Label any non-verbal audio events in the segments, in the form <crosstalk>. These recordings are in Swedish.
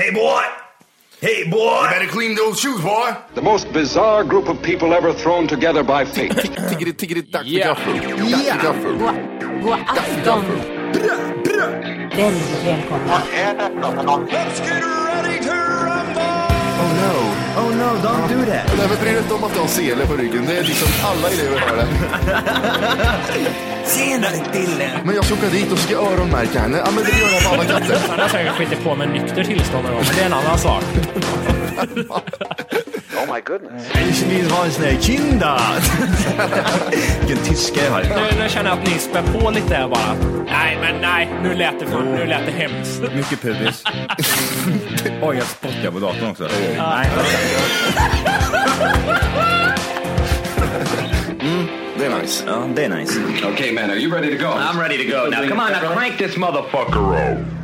Hey, boy! Hey, boy! You better clean those shoes, boy! The most bizarre group of people ever thrown together by fate. Tiggeri, tiggeri, dack för Ja. gaffel. Dack för gaffel. God, god afton! Väldigt välkomna. Oh no, oh no, don't do that. Nej, men bry dig inte om att du har sele på ryggen. Det är liksom alla elever har det. Senare Dille. Men jag ska åka dit och ska öronmärka henne. Ja, men det gör jag på alla katter. Han har säkert skitit på med nykter tillstånd någon gång, men det är en annan sak. <laughs> Ich vill ha en sån här kinda. <laughs> Vilken tyska jag har. Nu, nu känner jag att ni spär på lite här bara. Nej, men nej, nu lät det, för, nu lät det hemskt. Mycket pubis. <laughs> Oj, jag spottar på datorn också. Nej, Det är nice. det är nice. okay, man, are you ready to go? I'm ready to go now. Come on, now crank this motherfucker up.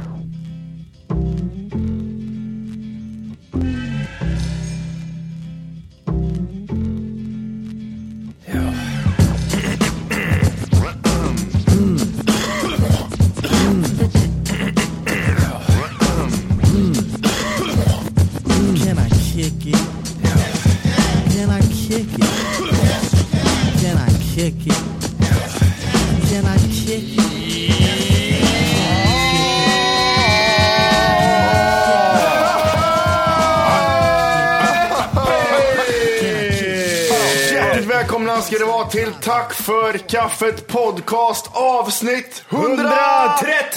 För kaffet podcast avsnitt 130!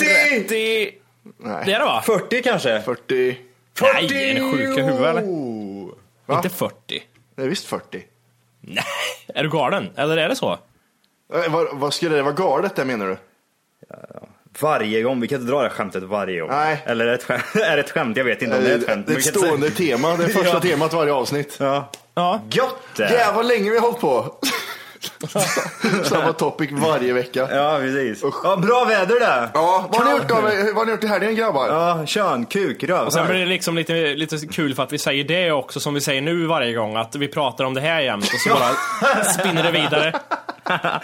130! Det, Nej, det är det va? 40 kanske? 40. Nej, är ni sjuka i huvudet eller? Va? Inte 40. Det är visst 40. Nej, är du galen? Eller är det så? Eh, vad, vad skulle det vara galet det menar du? Varje gång, vi kan inte dra det skämtet varje gång. Nej. Eller är det ett skämt? <laughs> Är det ett skämt? Jag vet inte om det är ett skämt. Det är ett stående säga- tema. Det är första <laughs> Ja. temat varje avsnitt. Ja. Ja. Gött det! Jävlar vad länge vi har hållit på. <laughs> Samma topic varje vecka. Ja, precis. Ja, bra väder det! Ja, vad har ni gjort, av, vad har ni gjort i helgen grabbar? Ja, kön, kuk, röv. Och sen blir det liksom lite, lite kul för att vi säger det också som vi säger nu varje gång, att vi pratar om det här jämt och så bara spinner det vidare. <laughs>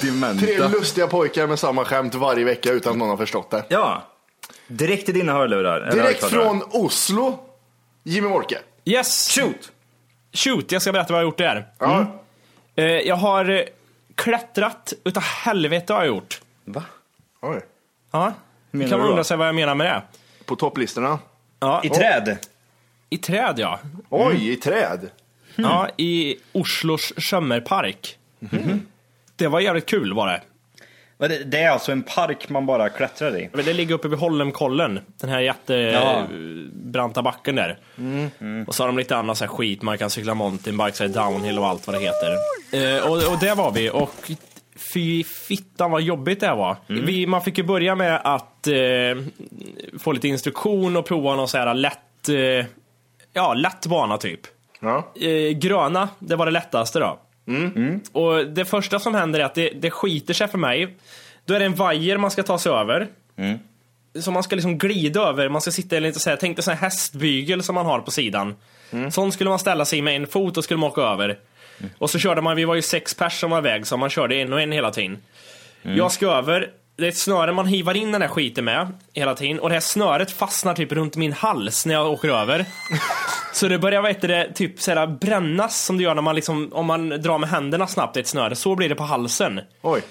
Tre Dementa. lustiga pojkar med samma skämt varje vecka utan att någon har förstått det. Ja. Direkt i dina hörlurar. eller Direkt högtalare. från Oslo, Jimmy Wolke. Yes! Shoot! Shoot, jag ska berätta vad jag har gjort där. Ja. Eh, Jag har eh, klättrat utav helvete har jag gjort. Va? Oj. Ja. Menar kan man undra sig vad jag menar med det. På topplistorna. Ja, I träd? I träd ja. Oj, i träd. Ja, i Oslos Sömmerpark. Det var jävligt kul var det. Det, är alltså en park man bara klättrar i? Men Det ligger uppe vid Holmenkollen, den här Ja. jättebranta backen där. Och så har de lite annat så skit, man kan cykla mountainbike, så downhill och allt vad det heter. Eh, och, och där var vi och fy fittan vad jobbigt det här var. Vi, man fick ju börja med att eh, få lite instruktion och prova någon så här lätt, eh, ja lätt bana typ. Ja. Eh, gröna, det var det lättaste då. Och det första som händer är att det, det skiter sig för mig. Då är det en vajer man ska ta sig över. Så man ska liksom glida över, man ska sitta i lite så här, tänk dig sån här hästbygel som man har på sidan. Sån skulle man ställa sig med en fot och skulle man åka över. Och så körde man, vi var ju sex pers som var iväg, så man körde en och en hela tiden. Jag ska över, det är ett snöre man hivar in den här skiten med hela tiden och det här snöret fastnar typ runt min hals när jag åker över. <laughs> Så det börjar, vad heter det, typ såhär brännas som det gör när man liksom, om man drar med händerna snabbt i ett snöre. Så blir det på halsen. Oj.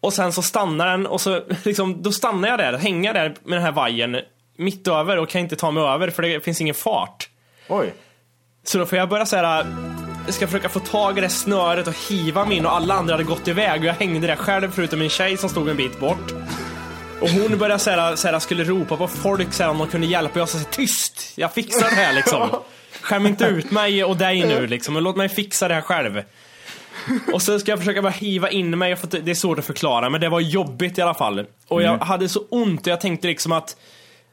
Och sen så stannar den och så <laughs> liksom, då stannar jag där, hänger där med den här vajern mitt över och kan inte ta mig över för det finns ingen fart. Oj. Så då får jag börja såhär, ska försöka få tag i det snöret och hiva mig in och alla andra hade gått iväg och jag hängde där själv förutom min tjej som stod en bit bort. Och hon började såhär, såhär skulle ropa på folk såhär, om de kunde hjälpa. Jag sa tyst! Jag fixar det här liksom. <laughs> Skäm inte ut mig och dig nu liksom, och låt mig fixa det här själv. Och så ska jag försöka bara hiva in mig, för det är svårt att förklara, men det var jobbigt i alla fall. Och jag hade så ont och jag tänkte liksom att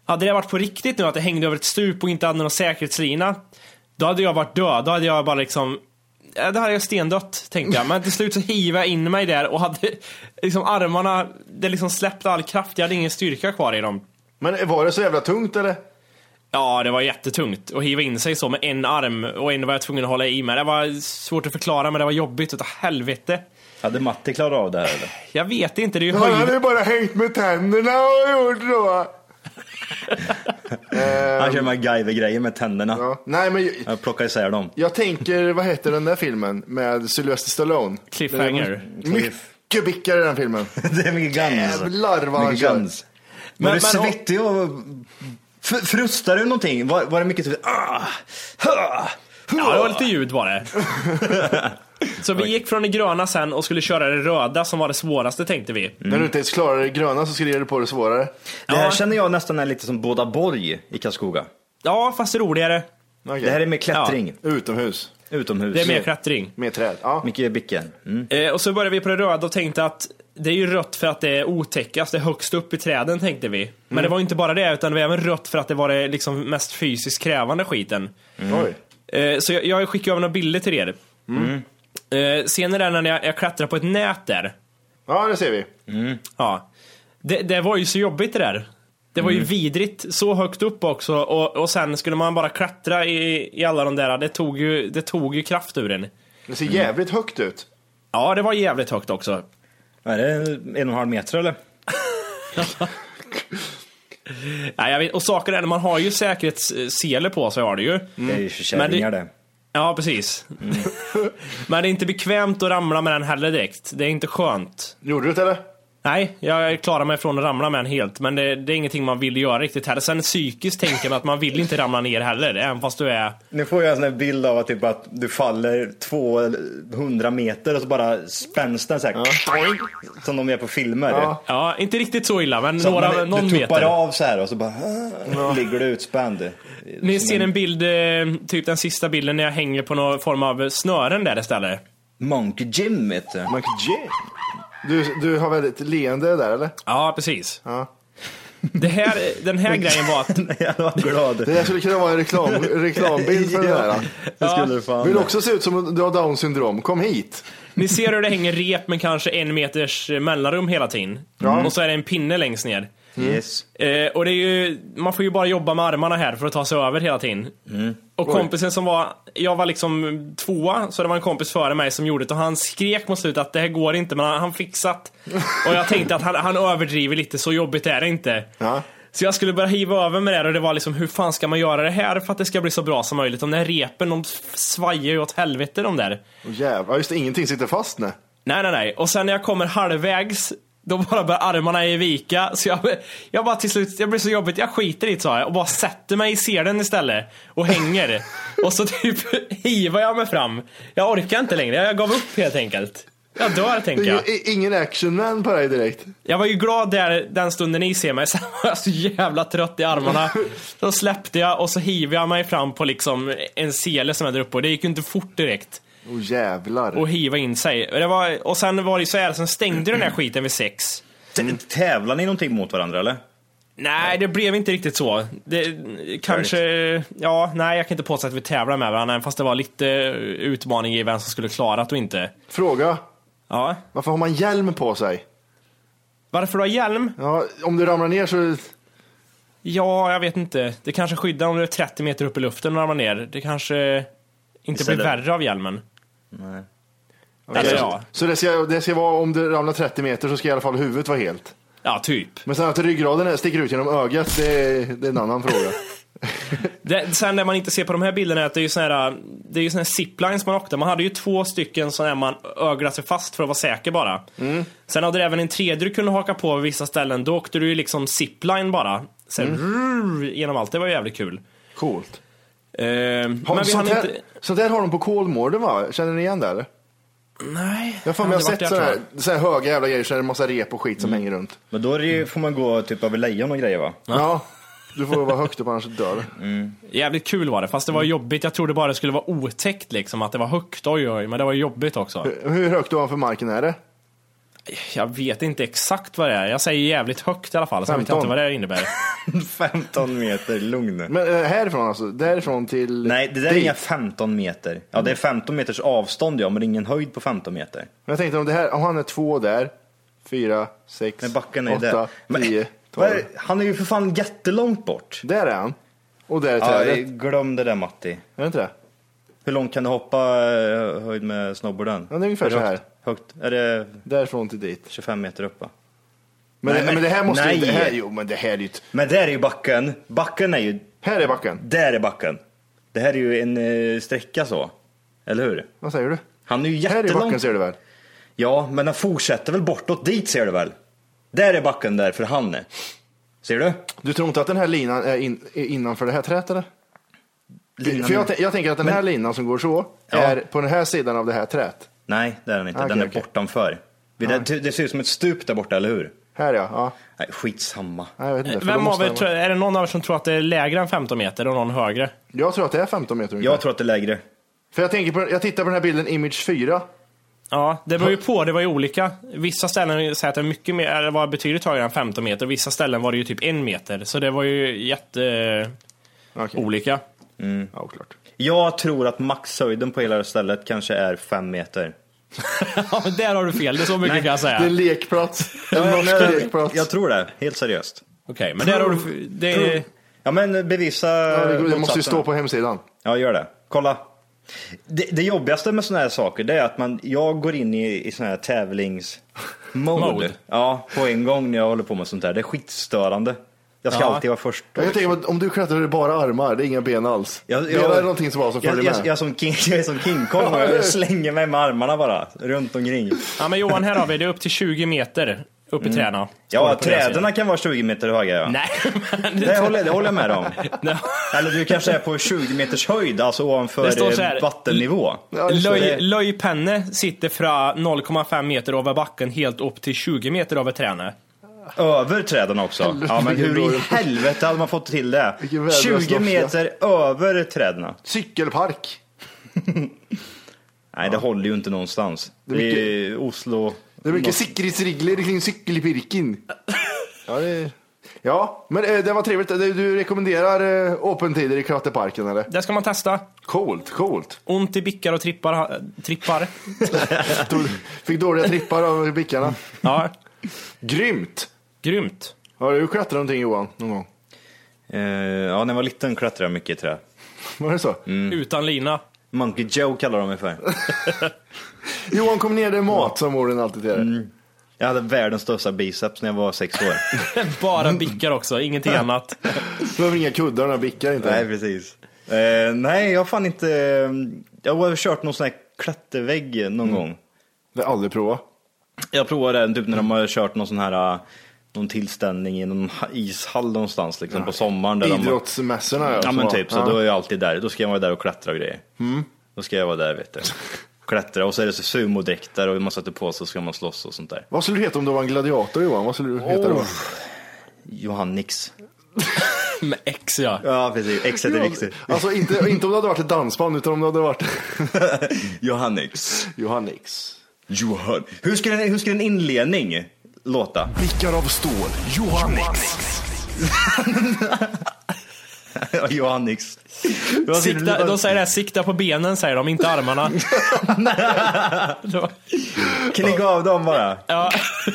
hade det varit på riktigt nu att det hängde över ett stup och inte hade någon säkerhetslina, då hade jag varit död. Då hade jag bara liksom Ja, det hade jag stendött, tänkte jag. Men till slut så hivade jag in mig där och hade liksom armarna, det liksom släppte all kraft. Jag hade ingen styrka kvar i dem. Men var det så jävla tungt eller? Ja, det var jättetungt att hiva in sig så med en arm och ändå var jag tvungen att hålla i mig. Det var svårt att förklara, men det var jobbigt utav helvete. Hade Matti klarat av det här eller? Jag vet inte, det är ju Han höjd... hade bara hängt med tänderna och gjort så. <laughs> Han kör MacGyver-grejer med tänderna. Ja. Nej men Jag plockar isär dem. jag tänker, vad heter den där filmen med Sylvester Stallone? Cliffhanger. Mycket bickare den filmen. <laughs> Det är mycket guns. Jävlar vad han kör. Men- var du men- svettig och... Frustade du någonting? Var, var det mycket typ... Ah, Ja, det var lite ljud var det. <laughs> Så vi gick från det gröna sen och skulle köra det röda som var det svåraste tänkte vi. När du inte ens klarar det gröna så skriver du på det svårare. Det här Ja. känner jag nästan är lite som Båda Borg i Karlskoga. Ja, fast roligare. Okej. Det här är mer klättring. Utomhus. Utomhus. Det är mer klättring. Med träd. Ja. Mycket bicke. Mm. Eh, och så började vi på det röda och tänkte att det är ju rött för att det är otäckast, det är högst upp i träden tänkte vi. Men det var inte bara det, utan det var även rött för att det var det liksom mest fysiskt krävande skiten. Oj. Eh, så jag, jag skickade över några bilder till er. Eh, ser ni där när jag, jag klättrar på ett nät där? Ja, det ser vi. Ja. Det, det var ju så jobbigt det där. Det var ju vidrigt, så högt upp också och, och sen skulle man bara klättra i, i alla de där, det tog ju, det tog ju kraft ur en. Det ser jävligt högt ut. Ja, det var jävligt högt också. Är det en och en halv meter eller? <laughs> Nej, jag vet, och saken är, man har ju säkerhetssele på sig har det ju. Det är ju kärringar det. Ja, precis. <laughs> Men det är inte bekvämt att ramla med den heller direkt. Det är inte skönt. Gjorde du det eller? Nej, jag klarar mig från att ramla med den helt, men det, det är ingenting man vill göra riktigt heller. Sen psykiskt tänker man att man vill inte ramla ner heller, även fast du är... Nu får jag en sån här bild av att, typ att du faller 200 meter och så bara spänns den så här. Som de gör på filmer. Ja. Ja, inte riktigt så illa, men Så några, man, någon du tuppar meter. av så här och så bara ligger du utspänd. Ni Som ser en bild, eh, typ den sista bilden när jag hänger på någon form av snören där istället. Monkey Jim vet du. Michael J. Du, du har väldigt leende där eller? Ja, precis. Ja. Det här, den här <laughs> grejen var att... Jag var <laughs> glad. Det där skulle kunna vara en reklam, <laughs> reklambild för det där. Det skulle du fan. Vill också se ut som du har down syndrom. Kom hit. Ni ser hur det hänger rep med kanske en meters mellanrum hela tiden. Och så är det en pinne längst ner. Yes. Eh, och det är ju, man får ju bara jobba med armarna här för att ta sig över hela tiden. Och kompisen som var, jag var liksom tvåa, så det var en kompis före mig som gjorde det och han skrek mot slutet att det här går inte, men han, han fixat. <laughs> Och jag tänkte att han, han överdriver lite, så jobbigt är det inte. Ja. Så jag skulle börja hiva över med det och det var liksom, hur fan ska man göra det här för att det ska bli så bra som möjligt? De där repen, de svajar ju åt helvete de där. Oh, jävlar, just det, ingenting sitter fast nu. Nej, nej, nej. Och sen när jag kommer halvvägs, då bara börjar armarna i vika. Så jag, jag bara till slut, jag blir så jobbigt, jag skiter i det sa jag och bara sätter mig i selen istället och hänger. och så typ <laughs> hivar jag mig fram. Jag orkar inte längre, jag gav upp helt enkelt. Jag dör tänker jag. ingen actionman på dig direkt. Jag var ju glad där den stunden ni ser mig, <laughs> sen var jag så jävla trött i armarna. Då släppte jag och så hivade jag mig fram på liksom en sele som är där uppe och det gick ju inte fort direkt. Oh jävlar. Och hiva in sig. Det var, och sen var det så här, sen stängde den här skiten vid sex. T- Tävlar ni någonting mot varandra eller? Nej, det blev inte riktigt så. Det, kanske, ja, nej jag kan inte påstå att vi tävlar med varandra, fast det var lite utmaning i vem som skulle klara det och inte. Fråga. Ja. Varför har man hjälm på sig? Varför du har hjälm? Ja, om du ramlar ner så... Ja, jag vet inte. Det kanske skyddar om du är 30 meter upp i luften och ramlar ner. Det kanske inte blir Istället- värre av hjälmen. Nej. Eller så, ja, så det, ska, det ska vara, om du ramlar 30 meter så ska i alla fall huvudet vara helt. ja typ. Men sen att ryggraden är- sticker ut genom ögat, det är, det är en annan fråga. <laughs> Det, sen det man inte ser på de här bilderna är att det är ju såna här, det är ju såna här ziplines man åkte. Man hade ju två stycken sådana man öglade sig fast för att vara säker bara. Mm. Sen hade du även en tredje du kunde haka på vid vissa ställen. Då åkte du ju liksom zipline bara. Sen Mm. rrr, genom allt. Det var jävligt kul. Coolt. Eh, men Har, vi sånt, här, inte... sånt där har de på Kolmården va? Känner ni igen det eller? Nej. Jag har jag har sett sådana här, höga jävla grejer så är det en massa rep och skit som hänger runt. Men då är det ju, får man gå typ över lejon och grejer va? Ja. Du får vara högt upp annars dör jag. Jävligt kul var det. Fast det var jobbigt. Jag trodde bara det skulle vara otäckt liksom. Att det var högt. Oj, oj. Men det var jobbigt också. Hur- Hur högt ovanför marken är det? Jag vet inte exakt vad det är. Jag säger jävligt högt i alla fall. Så jag vet 15. inte vad det innebär. <laughs> 15 meter, lugn nu. Men eh, härifrån alltså? Därifrån till... Nej, det där är dit. inga 15 meter. Ja, det är 15 meters avstånd ja, men det är ingen höjd på 15 meter. Men jag tänkte om, det här, om han är två där, fyra, sex, Men backen är åtta, där. Men- tio, <laughs> Vad tolv. Han är ju för fan jättelångt bort. Där är han. Och där är Ja, trädet. glöm det där Matti. Är det inte det? Hur långt kan du hoppa eh, höjd med snowboarden? Ja, det är ungefär Hur så här. Högt? Är det Därifrån till dit. 25 meter upp va? Men, Nej, det, men- men det här måste ju... nej. Det här, jo, men det här är ju... ett- Men där är ju backen. Backen är ju... Här är backen. Där är backen. Det här är ju en eh, sträcka så. Eller hur? Vad säger du? Han är ju Här är backen ser du väl? Ja, men den fortsätter väl bortåt dit ser du väl? Där är backen där för han är. Ser du? Du tror inte att den här linan är, in, är innanför det här trädet eller? Linan- För jag, tän- jag tänker att den här linan som går så, Ja. är på den här sidan av det här trädet. Nej, det är den inte. Okej, den är okej. bortanför. Vi- Det, det ser ut som ett stup där borta, eller hur? Här ja. ja. Nej, skitsamma. Nej, jag vet inte. Vem av måste er, är det någon av er som tror att det är lägre än 15 meter och någon högre? Jag tror att det är 15 meter ungefär. Jag tror att det är lägre. För jag, tänker på, jag tittar på den här bilden, image 4. Ja, det beror ju på. Det var ju olika. Vissa ställen säger att det är mycket mer, eller var betydligt högre än 15 meter. Vissa ställen var det ju typ en meter. Så det var ju jätte Okej. olika. Ja, oklart. Jag tror att maxhöjden på hela stället kanske är fem meter. <laughs> Ja, men där har du fel. Det är så mycket kan jag säga. Det är lekplats. En norsk jag, lekplats. jag tror det, helt seriöst. Okej, men där har du... Det. Ja men bevisa Ja, det, det måste ju stå på hemsidan. Ja, gör det. Kolla. Det, det jobbigaste med sådana här saker det är att man, jag går in i, i sån här tävlingsmode. Mode. Ja, på en gång när jag håller på med sånt där. Det är skitstörande. Jag ska Ja. alltid vara först. Jag tänker att om du klättrar är det bara armar, det är inga ben alls. Jag, ben är någonting som bara som jag, följer jag, med. jag, som King, jag är som King Kong och jag slänger mig med armarna bara runt omkring. Ja, men Johan, här har vi det. är upp till 20 meter upp i träden. Ja, träden kan vara 20 meter höga. Ja. Nej, <laughs> men Det håller, det håller jag med om. <laughs> Eller du kanske är på 20 meters höjd, alltså ovanför Det står så eh, här. vattennivå. Just det. Löj, löjpenne sitter från 0,5 meter över backen helt upp till 20 meter över tränet. Över träden också. Ja, men hur i helvete hade man fått till det? Vilken värdelös 20 norska. meter över träden. Cykelpark. <laughs> Nej, det håller ju inte någonstans. Det är Det är Oslo. Det är mycket säkerhetsregler kring cykel i Pirkin. <laughs> Ja, det... ja, men eh, det var trevligt. Du du rekommenderar eh, öppettider i Kratteparken eller? Det ska man testa. Coolt, coolt. Ont i bickar och trippar. trippar. <laughs> Fick dåliga trippar av bickarna. Ja, Grymt! Grymt. Har du klättrat någonting Johan, någon gång? Eh, ja, när jag var liten klättrade jag mycket i trä. <laughs> Var det så? Utan lina. Monkey Joe kallar de mig för. <laughs> Johan kom ner det mat som morden alltid till dig. Jag hade världens största biceps när jag var sex år. <laughs> Bara bickar också, ingenting annat. Du behöver inga kuddar, några bickar inte. nej, precis. Eh, nej, jag har fan inte... Jag har kört någon sån här klättervägg någon gång. Det har aldrig provat. Jag provade det typ när de har kört någon sån här, äh, någon tillställning i någon ha- ishall någonstans liksom på sommaren. Där de, Idrottsmässorna ja som men typ, så ja. då är jag alltid där. Då ska jag vara där och klättra och grejer. Då ska jag vara där vet du. Klättra och så är det så sumodräkter och man sätter på sig så ska man slåss och sånt där. Vad skulle du heta om du var en gladiator Johan? Vad skulle du heta då? Johannix. <laughs> Med X ja. Ja precis, X är viktigt. Alltså inte, inte om du hade varit ett dansband utan om du hade varit <laughs> Johannix. Johannix. Johan. Hur skulle, en- hur skulle en inledning låta? Blickar av stål. Johannix. Johannix. <laughs> Sikta, de säger det här, sikta på benen säger de, inte armarna. <laughs> Klicka av dem bara. ja.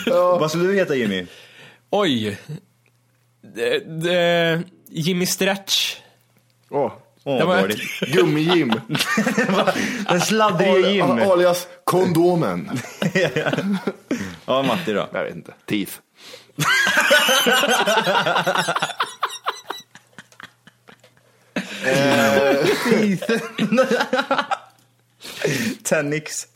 <laughs> Vad skulle du heta Jimmy? Oj. Det, det, Jimmy Stretch. Åh, Åh, Det var- dåligt. Gummi-Jim. Den sladdrige Jim. Al- alias kondomen. Ja, Matti då. Jag vet inte. Teeth. Tenix.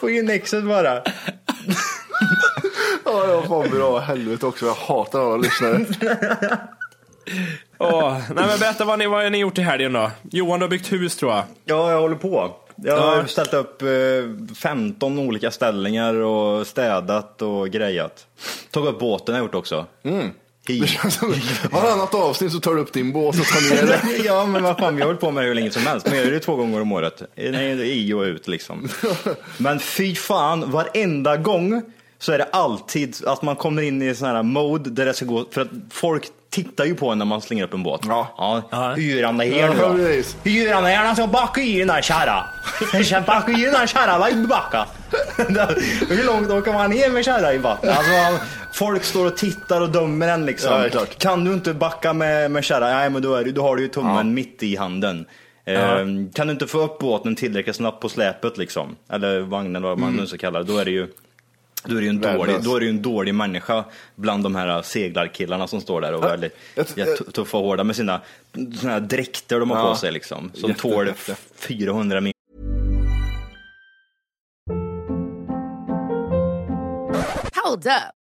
Få in exet bara. Ja, jag var bra helvete också. Jag hatar alla lyssnare. Åh, nej men berätta vad ni, vad ni gjort i helgen då? Johan, du har byggt hus tror jag. Ja, jag håller på. Jag har Ja. ställt upp eh, 15 olika ställningar och städat och grejat. Tagit upp båten har jag gjort också. Som varannat avsnitt så tar du upp din båt och tar ner <laughs> det. ja, men vad fan, vi har hållit på med det hur länge som helst. Men jag gör det två gånger om året. I och ut liksom. <laughs> Men fy fan, varenda gång så är det alltid att man kommer in i sån här mode där det ska gå, för att folk tittar ju på en när man slänger upp en båt. Ja. Hur gör han det här Ja, nu då? han det här? Han ska backa i den där ska <laughs> backa i den där kärran, vad är backa? <laughs> Hur långt åker man ner med kärra i vattnet? Alltså, folk står och tittar och dömer en liksom. Ja, är. Kan du inte backa med, med kärra? Nej, men då, är du, då har du ju tummen mitt i handen. Ehm, kan du inte få upp båten tillräckligt snabbt på släpet liksom? Eller vagnen vad man nu ska kalla det. Då är det ju då är, det ju en dålig, då är det ju en dålig människa bland de här seglarkillarna som står där och är väldigt tuffa och hårda med sina såna här dräkter de har Ja. på sig liksom. Som Jätte- tål jätte. 400 mil. Hold up.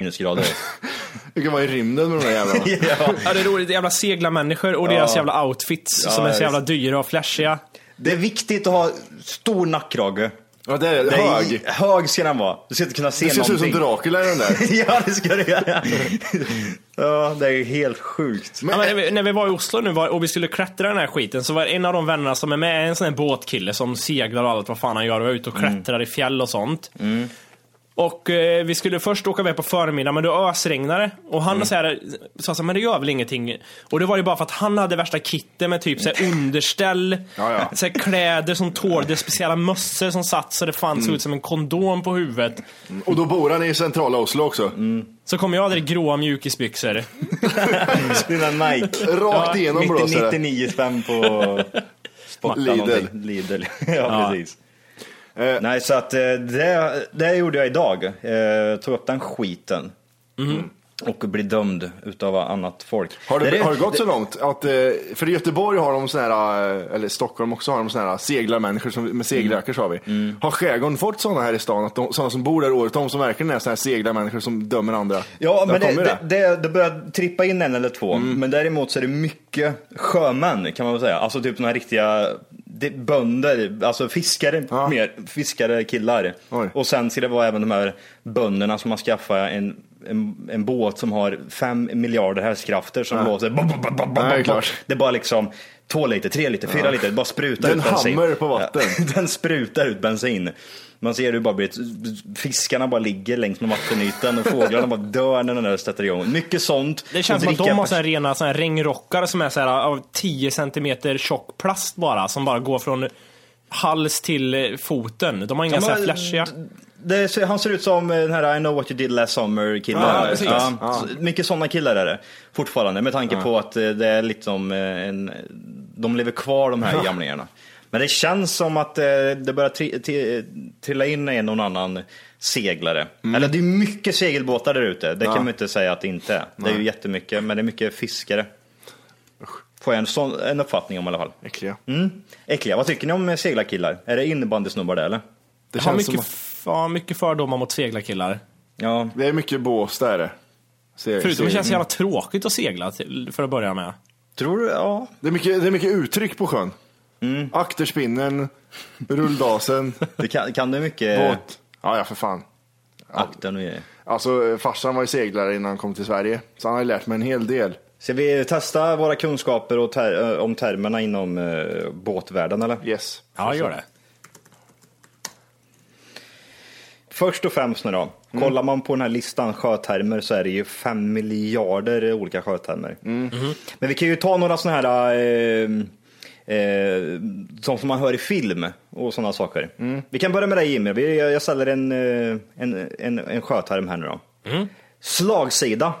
Minusgrader. <laughs> Du kan vara i rymden med de där jävlarna. <laughs> ja. Ja, det är roligt. Jävla seglarmänniskor och deras jävla outfits Ja, som är så jävla dyra och flashiga. Det är viktigt att ha stor nackkrage. Ja, det är Det är hög. Hög ska den vara. Du ska inte kunna se Det ser ut som någonting. Dracula i den där. <laughs> ja, det ska det göra. ja, det är ju helt sjukt. Ja, men när, vi, när vi var i Oslo nu var, och vi skulle klättra den här skiten så var en av de vännerna som är med en sån här båtkille som seglar och allt vad fan han gör och är ute och klättrar i fjäll och sånt. Och eh, vi skulle först åka iväg på förmiddagen men då ösregnade Och han mm. så här, sa så här, men det gör väl ingenting. Och det var ju bara för att han hade värsta kittet med typ så här, underställ, Ja, ja. Så här, kläder som tålde speciella mössor som satt så det fanns ut som en kondom på huvudet. Och då bor han i centrala Oslo också. Så kom jag där i gråa mjukisbyxor. <laughs> Dina Nike. Rakt igenom blåser det. 99 spänn på <laughs> Lidl. någonting. Lidl. <laughs> ja, Ja. precis. Eh. Nej, så att eh, det, det gjorde jag idag. Eh, tog upp den skiten. Och bli dömd utav annat folk. Har det, är- har det gått så långt att, eh, för i Göteborg har de såna här, eh, eller Stockholm också har de såna här seglarmänniskor som, med segeljackor sa vi. Mm. Har skärgården fått sådana här i stan, att de, sådana som bor där året om som verkligen är såna här seglarmänniskor som dömer andra? Ja, Där men det, det, det, det börjar trippa in en eller två. Mm. Men däremot så är det mycket sjömän kan man väl säga. Alltså typ såna här riktiga det, bönder, alltså fiskare Ja. mer. Fiskare killar. Oj. Och sen ska det vara även de här bönderna som har skaffat en, en, en båt som har fem miljarder hästkrafter som låter bom, Ja, det är bara liksom två liter, tre liter, fyra liter. Det bara sprutar Den ut bensin. hammer på vatten. Ja, <laughs> Den sprutar ut bensin. Man ser hur bara blir fiskarna bara ligger längs med vattenytan och fåglarna bara dör när den där sätter igång. Mycket sånt. Det känns som att de har såna rena såna regnrockar som är så här av 10 cm tjock plast bara, som bara går från hals till foten. De har inga Ja, så här flashiga. Det, ser- han ser ut som eh, den här I know what you did last summer killen. Ja, precis. så Mycket sådana killar är det fortfarande med tanke på att eh, det är liksom en, de lever kvar de här gamlingarna. Men det känns som att det börjar tri, tri, trilla in en och annan seglare. Eller det är mycket segelbåtar där ute, det kan man inte säga att det inte är. Det är ju jättemycket, men det är mycket fiskare. Får jag en, sån, en uppfattning om i alla fall. Äckliga. Mm. Äckliga, vad tycker ni om seglarkillar? Är det innebandysnubbar det eller? Det Jag har känns mycket, som att, f- ja, mycket fördomar mot seglarkillar. Ja, det är mycket bås där. är det. Se- Förutom att det känns segling. jävla tråkigt att segla till, för att börja med. Tror du? Ja. Det är mycket, det är mycket uttryck på sjön. Akterspinnen, rulldasen, <laughs> Det kan, kan du mycket båt. Ja, ja för fan. akten och grejer. Alltså farsan var ju seglare innan han kom till Sverige. Så han har ju lärt mig en hel del. Ska vi testa våra kunskaper och ter- om termerna inom eh, båtvärlden eller? Yes. Ja, gör det. Först och främst nu då. Kollar man på den här listan sjötermer så är det ju fem miljarder olika sjötermer. Men vi kan ju ta några sådana här eh, eh, sånt som man hör i film och sådana saker. Vi kan börja med dig Jimmy. Vi- Jag jag ställer en, eh, en, en, en sjöterm här nu då. Slagsida.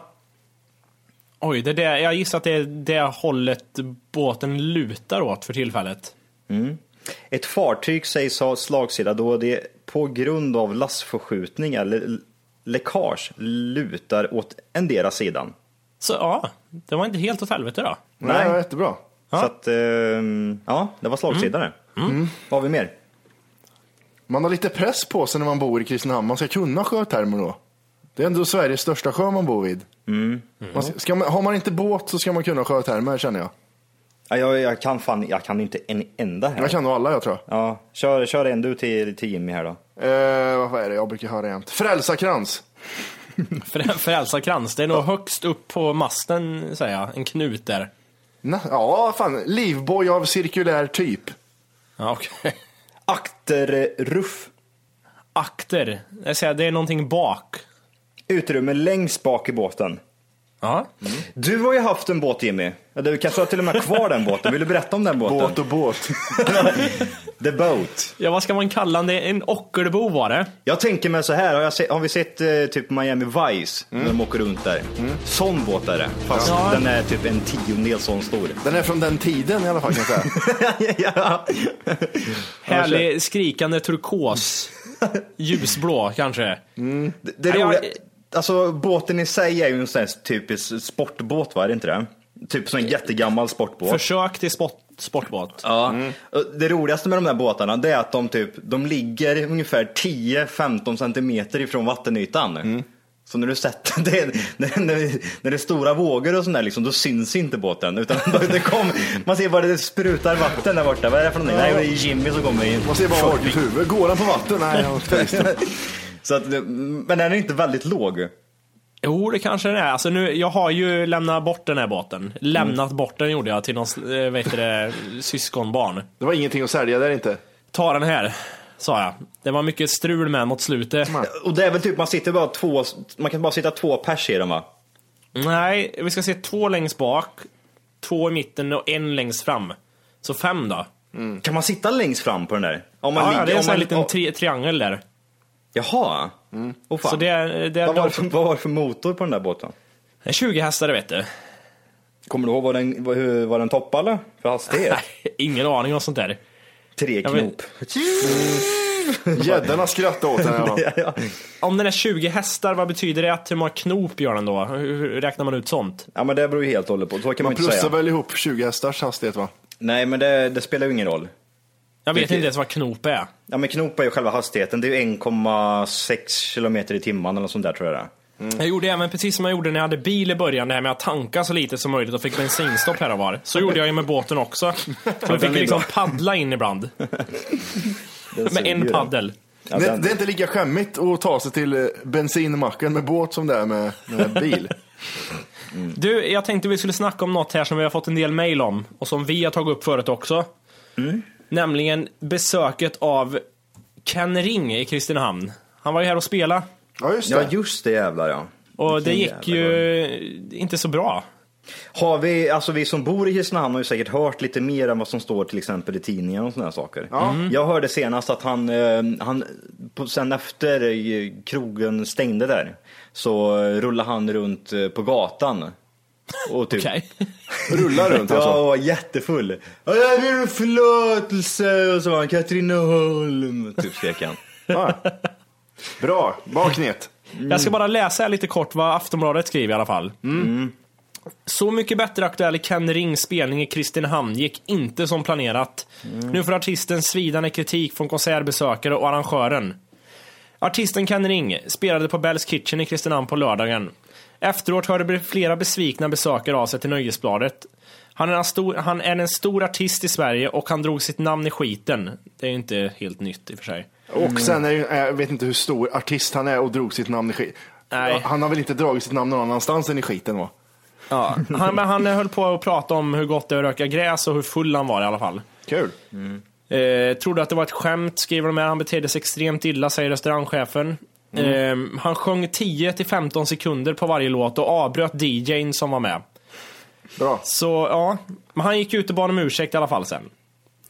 Oj, det är det, jag gissar att det är det hållet båten lutar åt för tillfället. Ett fartyg sägs ha slagsida då det på grund av lastförskjutning eller läckage lutar åt endera sidan. Så ja, det var inte helt åt helvete då. Nej, Nej. det var jättebra. Så att, ehm, ja, det var slagsida det. Vad har vi mer? Man har lite press på sig när man bor i Kristinehamn. Man ska kunna sjötermer då. Det är ändå Sveriges största sjö man bor vid. Man ska, ska man, har man inte båt så ska man kunna sjötermer känner jag. Ja, jag, jag kan fan, jag kan inte en enda här. Jag kan nog alla jag tror. Ja, kör, kör en du till, till Jimmy här då. Eh, vad är det jag brukar höra jämt? Frälsarkrans. <laughs> Krantz, det är nog högst upp på masten, säger jag. En knut där. Na, ja, fan. Livboj av cirkulär typ. Ja, okej. Akterruff. Akter, jag säger det är någonting bak. Utrymme längst bak i båten. Ja. Du har ju haft en båt Jimmy. Du kanske har till och med kvar den båten. Vill du berätta om den båten? Båt och båt. <laughs> The Boat. ja, vad ska man kalla den? Det är En ockerbo var det. Jag tänker mig så här, har, jag se, har vi sett eh, typ Miami Vice när de åker runt där? Sån båt är det, fast Ja. den är typ en tiondel sån stor. Den är från den tiden i alla fall kan jag säga. <laughs> ja. Härlig skrikande turkos. <laughs> Ljusblå kanske. Det, det Nej, jag- roliga, alltså båten i sig är ju en sån här typisk sportbåt va, är det inte det? Typ som en jättegammal sportbåt. Försök till sport, sportbåt. Ja. Och Det roligaste med de här båtarna det är att de, typ, de ligger ungefär 10-15 centimeter ifrån vattenytan. Så när du sätter <laughs> det, när, när, när det är stora vågor och sånt där, liksom, då syns inte båten. Utan <laughs> det kom, man ser bara det sprutar vatten där borta. Vad är det för någonting? Nej, det är Jimmy som kommer in. Man ser bara folkets huvud. Går den på vatten? Nej, jag. <laughs> Så att, men den är inte väldigt låg. Jo, det kanske det är. Alltså nu, jag har ju lämnat bort den här båten. Lämnat bort den gjorde jag till någon eh, vet det, <laughs> syskonbarn. Det var ingenting att sälja där inte. Ta den här, sa jag. Det var mycket strul med mot slutet. Och det är väl typ, man sitter bara två, man kan bara sitta två pers i den va? Nej, vi ska se två längst bak, två i mitten och en längst fram. Så fem då. Kan man sitta längst fram på den där? Om man Ja, ligger, det är en om sån här man, liten tri triangel där. Jaha. Oh, fan. Så det är, det, är, vad, var det för, vad var det för motor på den där båten? är 20 hästar, vet du. Kommer du ihåg vad den, vad, var den toppade för hastighet? <laughs> Ingen aning om sånt där. Tre knop. <laughs> Gäddorna skrattade åt den. <laughs> Ja. Ja. Om den är 20 hästar, vad betyder det? Att hur många knop gör den då? Hur, hur räknar man ut sånt? ja men det beror ju helt och hållet på, så kan man, Man inte plussar säga. väl ihop 20 hästars hastighet va? Nej men det, det spelar ju ingen roll. Jag vet Det- inte ens vad knop är. Ja men knop är ju själva hastigheten, det är ju 1,6 kilometer i timmen eller sånt där tror jag det är. Jag gjorde även precis som jag gjorde när jag hade bil i början, det här med att tanka så lite som möjligt och fick bensinstopp här och var. Så gjorde jag ju med båten också. Så <laughs> jag fick liksom paddla in ibland. <laughs> Med en paddel. Ja, det, det är inte lika skämmigt att ta sig till eh, bensinmacken med båt som det är med, med <laughs> bil. Du, jag tänkte vi skulle snacka om något här som vi har fått en del mail om och som vi har tagit upp förut också. Nämligen besöket av Ken Ring i Kristinehamn. Han var ju här och spelade Ja, just det. Ja just det jävlar ja. och det Vilken gick jävla ju inte så bra. Har vi, alltså vi som bor i Kristinehamn har ju säkert hört lite mer än vad som står till exempel i tidningar och sådana saker. Jag hörde senast att han, eh, han sen efter eh, krogen stängde där, så eh, rullade han runt på gatan. Och typ, Okej. Rullar runt Ja, alltså. och var jättefull. Ja, Jag ber om förlåtelse och så var han Katrineholm, typ skrek han. Ja. Bra, bra knet. <laughs> Jag ska bara läsa lite kort vad Aftonbladet skriver i alla fall. Så mycket bättre aktuell Ken Rings spelning i Kristinehamn gick inte som planerat. Nu får artisten svidande kritik från konsertbesökare och arrangören. Artisten Ken Ring spelade på Bells Kitchen i Kristinehamn på lördagen. Efteråt hörde flera besvikna besökare av sig till Nöjesbladet. Han är, en stor, han är en stor artist i Sverige och han drog sitt namn i skiten. Det är ju inte helt nytt i och för sig. Och sen är ju, jag vet inte hur stor artist han är och drog sitt namn i skit. Nej. Han har väl inte dragit sitt namn någon annanstans än i skiten va? Ja, han, men han höll på att prata om hur gott det är att röka gräs och hur full han var i alla fall. Kul. Eh, trodde att det var ett skämt, skriver de här. Han betedde sig extremt illa, säger restaurangchefen. Eh, han sjöng 10-15 sekunder på varje låt och avbröt DJn som var med. Bra. Så ja, men han gick ut och bad om ursäkt i alla fall sen.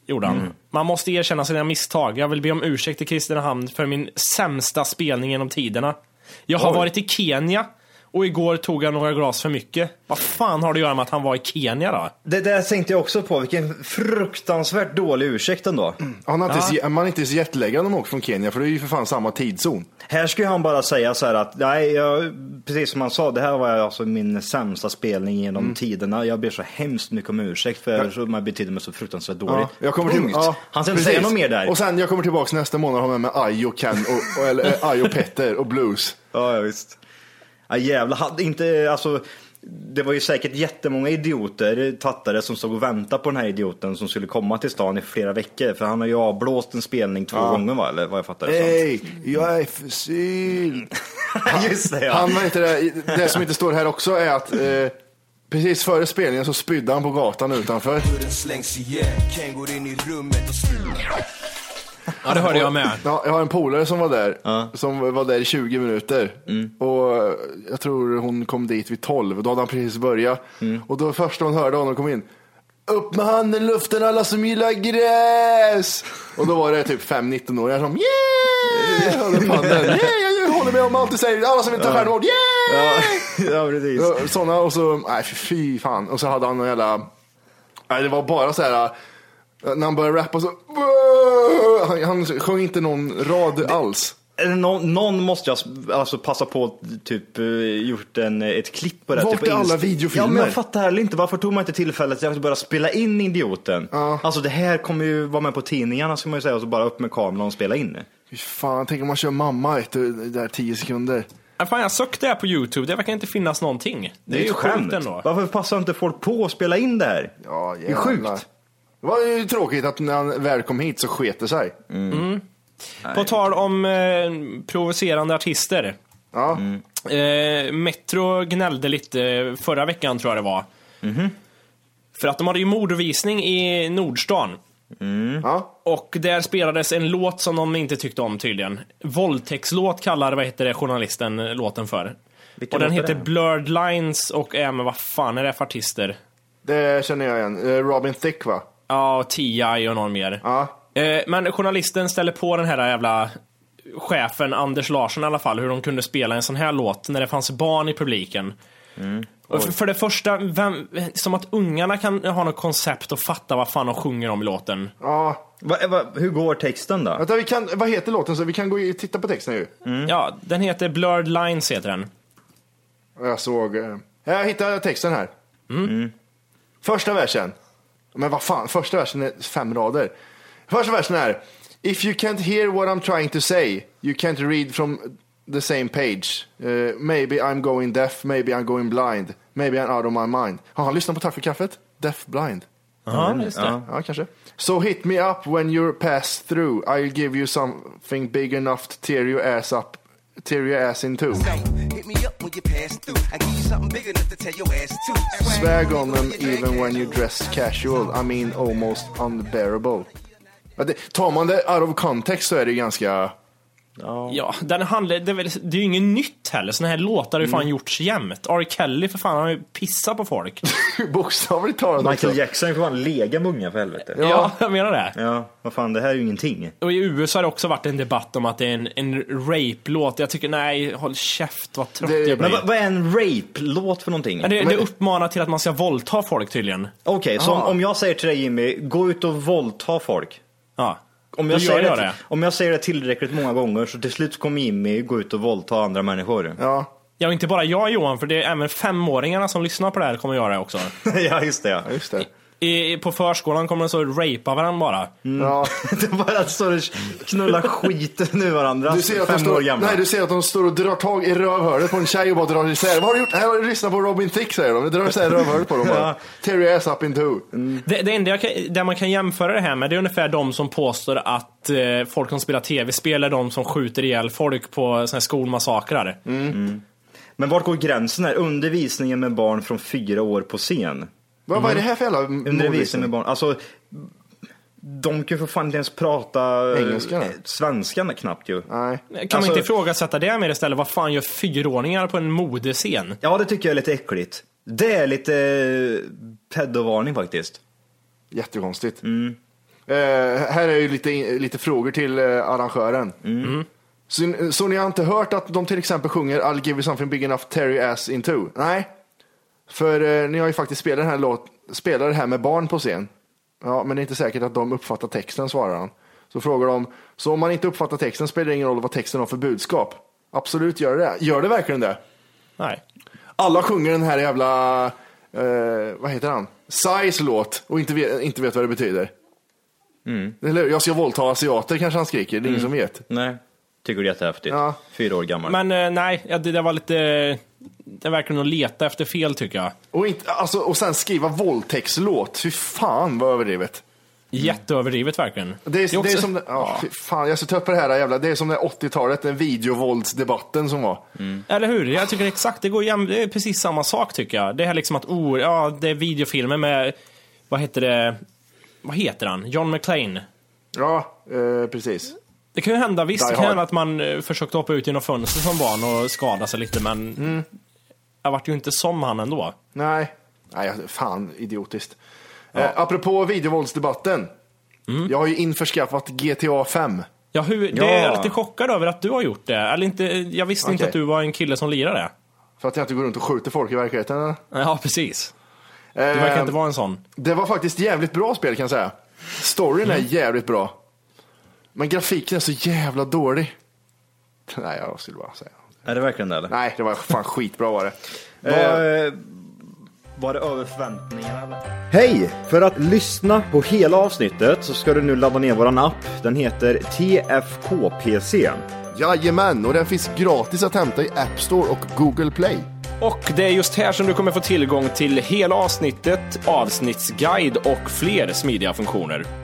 Gjorde han. Man måste erkänna sina misstag. Jag vill be om ursäkt till Kristinehamn för min sämsta spelning genom tiderna. Jag har Oj. varit i Kenya och igår tog jag några glas för mycket. Vad fan har det att göra med att han var i Kenya då? Det där tänkte jag också på, vilken fruktansvärt dålig ursäkt ändå. Han har inte, ens- man är inte ens jetlaggad om man åker från Kenya för det är ju för fan samma tidszon. Här skulle han bara säga så här att, nej, jag, precis som han sa, det här var alltså min sämsta spelning genom tiderna. Jag ber så hemskt mycket om ursäkt för så man betydde mig så fruktansvärt dåligt. Ja, jag kommer till, Punkt. ja, han ska inte säga något mer där. Och sen jag kommer tillbaka nästa månad och har med mig Aj och Ken, och, och, eller och Petter och Blues. Ja, ja visst. Ja, jävlar, hade inte, alltså, det var ju säkert jättemånga idioter, tattare, som stod och väntade på den här idioten som skulle komma till stan i flera veckor. För han har ju avblåst en spelning två gånger va, eller vad jag fattar det. Hej, jag är förkyld. <laughs> Just det ja. Han, heter det, det som inte står här också är att eh, precis före spelningen så spydde han på gatan utanför. Ja, det hörde jag med. Ja, jag har en polare som var där, som var där i 20 minuter. Och eh, jag tror hon kom dit vid 12, då hade han precis börjat. Och då första hon hörde honom kom in, upp med handen i luften alla som gillar gräs! Och då var det typ 5-19-åringar som yeah! <laughs> Höll upp handen, yeah, jag håller med om allt du säger, alla som vill ta självmord, yeah! ja, <laughs> precis. Ja, Sådana och så, nej fy- fy fan. Och så hade han någon jävla, nej det var bara så här, när han började rappa så, han, han sjöng inte någon rad alls. Eller någon, någon måste jag alltså passa på typ eh, gjort en, ett klipp på det. Vart typ är alla videofilmer? Ja, men jag fattar heller inte. Varför tog man inte tillfället att börja spela in idioten? Alltså det här kommer ju vara med på tidningarna ska man ju säga och så bara upp med kameran och spela in det. Fy fan, tänk om man kör mamma ett, det där 10 sekunder. Ja, Fan, jag sökte här på YouTube, det verkar inte finnas någonting. Det, är ju ett sjukt ändå. Varför passar inte folk på att spela in det här? Ja, det är sjukt. Det var ju tråkigt att när han väl kom hit så sket det sig. På tal om eh, provocerande artister. Ja. Eh, Metro gnällde lite förra veckan tror jag det var. För att de hade ju mordvisning i Nordstan. Ja. Och där spelades en låt som de inte tyckte om tydligen. Våldtäktslåt kallar vad heter det, journalisten eh, låten för. Vilken och den låt är heter det? Blurred Lines och är med vad fan är det för artister? Det känner jag igen. Eh, Robin Thicke va? Ja, T.I. och någon mer. Ja. Eh, men journalisten ställer på den här jävla chefen Anders Larsson i alla fall, hur de kunde spela en sån här låt när det fanns barn i publiken. Och för, för det första, vem, som att ungarna kan ha något koncept och fatta vad fan de sjunger om i låten. Ja. Va, va, hur går texten då? Vänta, vi kan, vad heter låten? Så vi kan gå och titta på texten ju. Ja, den heter Blurred Lines heter den. Jag såg... eh, Jag hittade texten här. Första versen. Men vad fan, första versen är fem rader. Första versen är If you can't hear what I'm trying to say, you can't read from the same page. Eh, maybe I'm going deaf, maybe I'm going blind, maybe I'm out of my mind. Har han lyssnat på Tack för kaffet? Deaf blind. Ja, just det. Ja, kanske. So hit me up when you're passed through. I'll give you something big enough to tear your ass up, tear your ass in two. Up when you pass through. I give you something big enough to tell your ass to. Swag on them even when you dress casual. I mean almost unbearable. Det, tar man det out of context så är det ganska... Ja, den handlar, det, är väl, det är ju inget nytt heller. Såna här låtar har ju fan gjorts jämt. R. Kelly för fan, han har ju pissat på folk. <laughs> Bokstavligt talat Michael också. Jackson får fan lega med unga för helvete. Ja, jag menar det. Ja, vad fan, det här är ju ingenting. Och i USA har det också varit en debatt om att det är en, en rape-låt. Jag tycker, nej, håll käft, vad trött Det- jag blir. Men vad, vad är en rape-låt för någonting? Ja, det, det uppmanar till att man ska våldta folk tydligen. Okej, så om, om jag säger till dig Jimmy, gå ut och våldta folk. Ja. Om jag, säger jag det, det. om jag säger det tillräckligt många gånger så till slut kommer Jimmy gå ut och våldta andra människor. Ja, Ja, inte bara jag Johan, för det är även femåringarna som lyssnar på det här kommer göra det också. <laughs> ja, just det. Ja. just det. I, på förskolan kommer de så rapa varandra bara. Ja. <laughs> Det bara står och knullar skiten ur varandra. Du ser, att de fem år står, gamla. nej, du ser att de står och drar tag i rövhålet på en tjej och bara drar isär. Vad har du gjort? Här har du lyssnat på Robin Thicke säger de. De drar isär rövhålet på dem bara. Ja. Tear your ass up in two. Det, det enda jag kan, där man kan jämföra det här med, det är ungefär de som påstår att eh, folk som spelar tv-spel är de som skjuter ihjäl folk på såna här skolmassakrar. Men vart går gränsen här? Undervisningen med barn från fyra år på scen. Vad, vad är det här för jävla Undervisning med barn. Alltså, de kan ju för fan inte ens prata Engelska, eh, svenska knappt ju. Nej. Kan Alltså- man inte ifrågasätta det mer istället? Vad fan gör fyraåringar på en modescen? Ja, det tycker jag är lite äckligt. Det är lite eh, pedovarning faktiskt. Jättekonstigt. Eh, här är ju lite, lite frågor till eh, arrangören. Så, så ni har inte hört att de till exempel sjunger I'll give you something big enough to tear your ass in two? Nej. För eh, ni har ju faktiskt spelat, den här låt, spelat det här med barn på scen. Ja, men det är inte säkert att de uppfattar texten, svarar han. Så frågar de, så om man inte uppfattar texten spelar det ingen roll vad texten har för budskap? Absolut gör det Gör det verkligen det? Nej. Alla sjunger den här jävla, eh, vad heter han? Sais låt och inte vet, inte vet vad det betyder. Eller hur? Jag ska våldta asiater kanske han skriker, det är ingen som vet. Nej. Tycker det är jättehäftigt. Ja. Fyra år gammal. Men eh, nej, det där var lite... Det är verkligen att leta efter fel tycker jag. Och, inte, alltså, och sen skriva våldtäktslåt, fy fan vad överdrivet. Jätteöverdrivet verkligen. Det är, det är, också- som, det- ja, fan, jag ska ta upp det här jävla, det är som det 80-talet, den videovåldsdebatten som var. Eller hur? Jag tycker exakt, det, går jäm, det är precis samma sak tycker jag. Det här liksom att, oh, ja, det är videofilmer med, vad heter det, vad heter han? John McClane. Ja, eh, precis. Det kan ju hända, visst, det kan hända att man eh, försökte hoppa ut genom fönster som barn och skada sig lite, men Mm. jag vart ju inte som han ändå. Nej, nej fan idiotiskt. Eh, apropå videovåldsdebatten. Jag har ju införskaffat GTA 5. Ja, hur, det Ja. är jag lite chockad över att du har gjort det. Eller inte, jag visste inte Okej. att du var en kille som lirar det. För att jag inte går runt och skjuter folk i verkligheten. eller? Ja, precis. Du verkar Eh, inte vara en sån. Det var faktiskt jävligt bra spel kan jag säga. Storyn Mm. är jävligt bra. Men grafiken är så jävla dålig. Nej, jag skulle bara säga. Är det verkligen det eller? Nej, det var fan skitbra var det. Var, eh, var det över förväntningarna eller? Hej! För att lyssna på hela avsnittet så ska du nu ladda ner våran app. Den heter TFKPC. Jajamän, och den finns gratis att hämta i App Store och Google Play. Och det är just här som du kommer få tillgång till hela avsnittet, avsnittsguide och fler smidiga funktioner.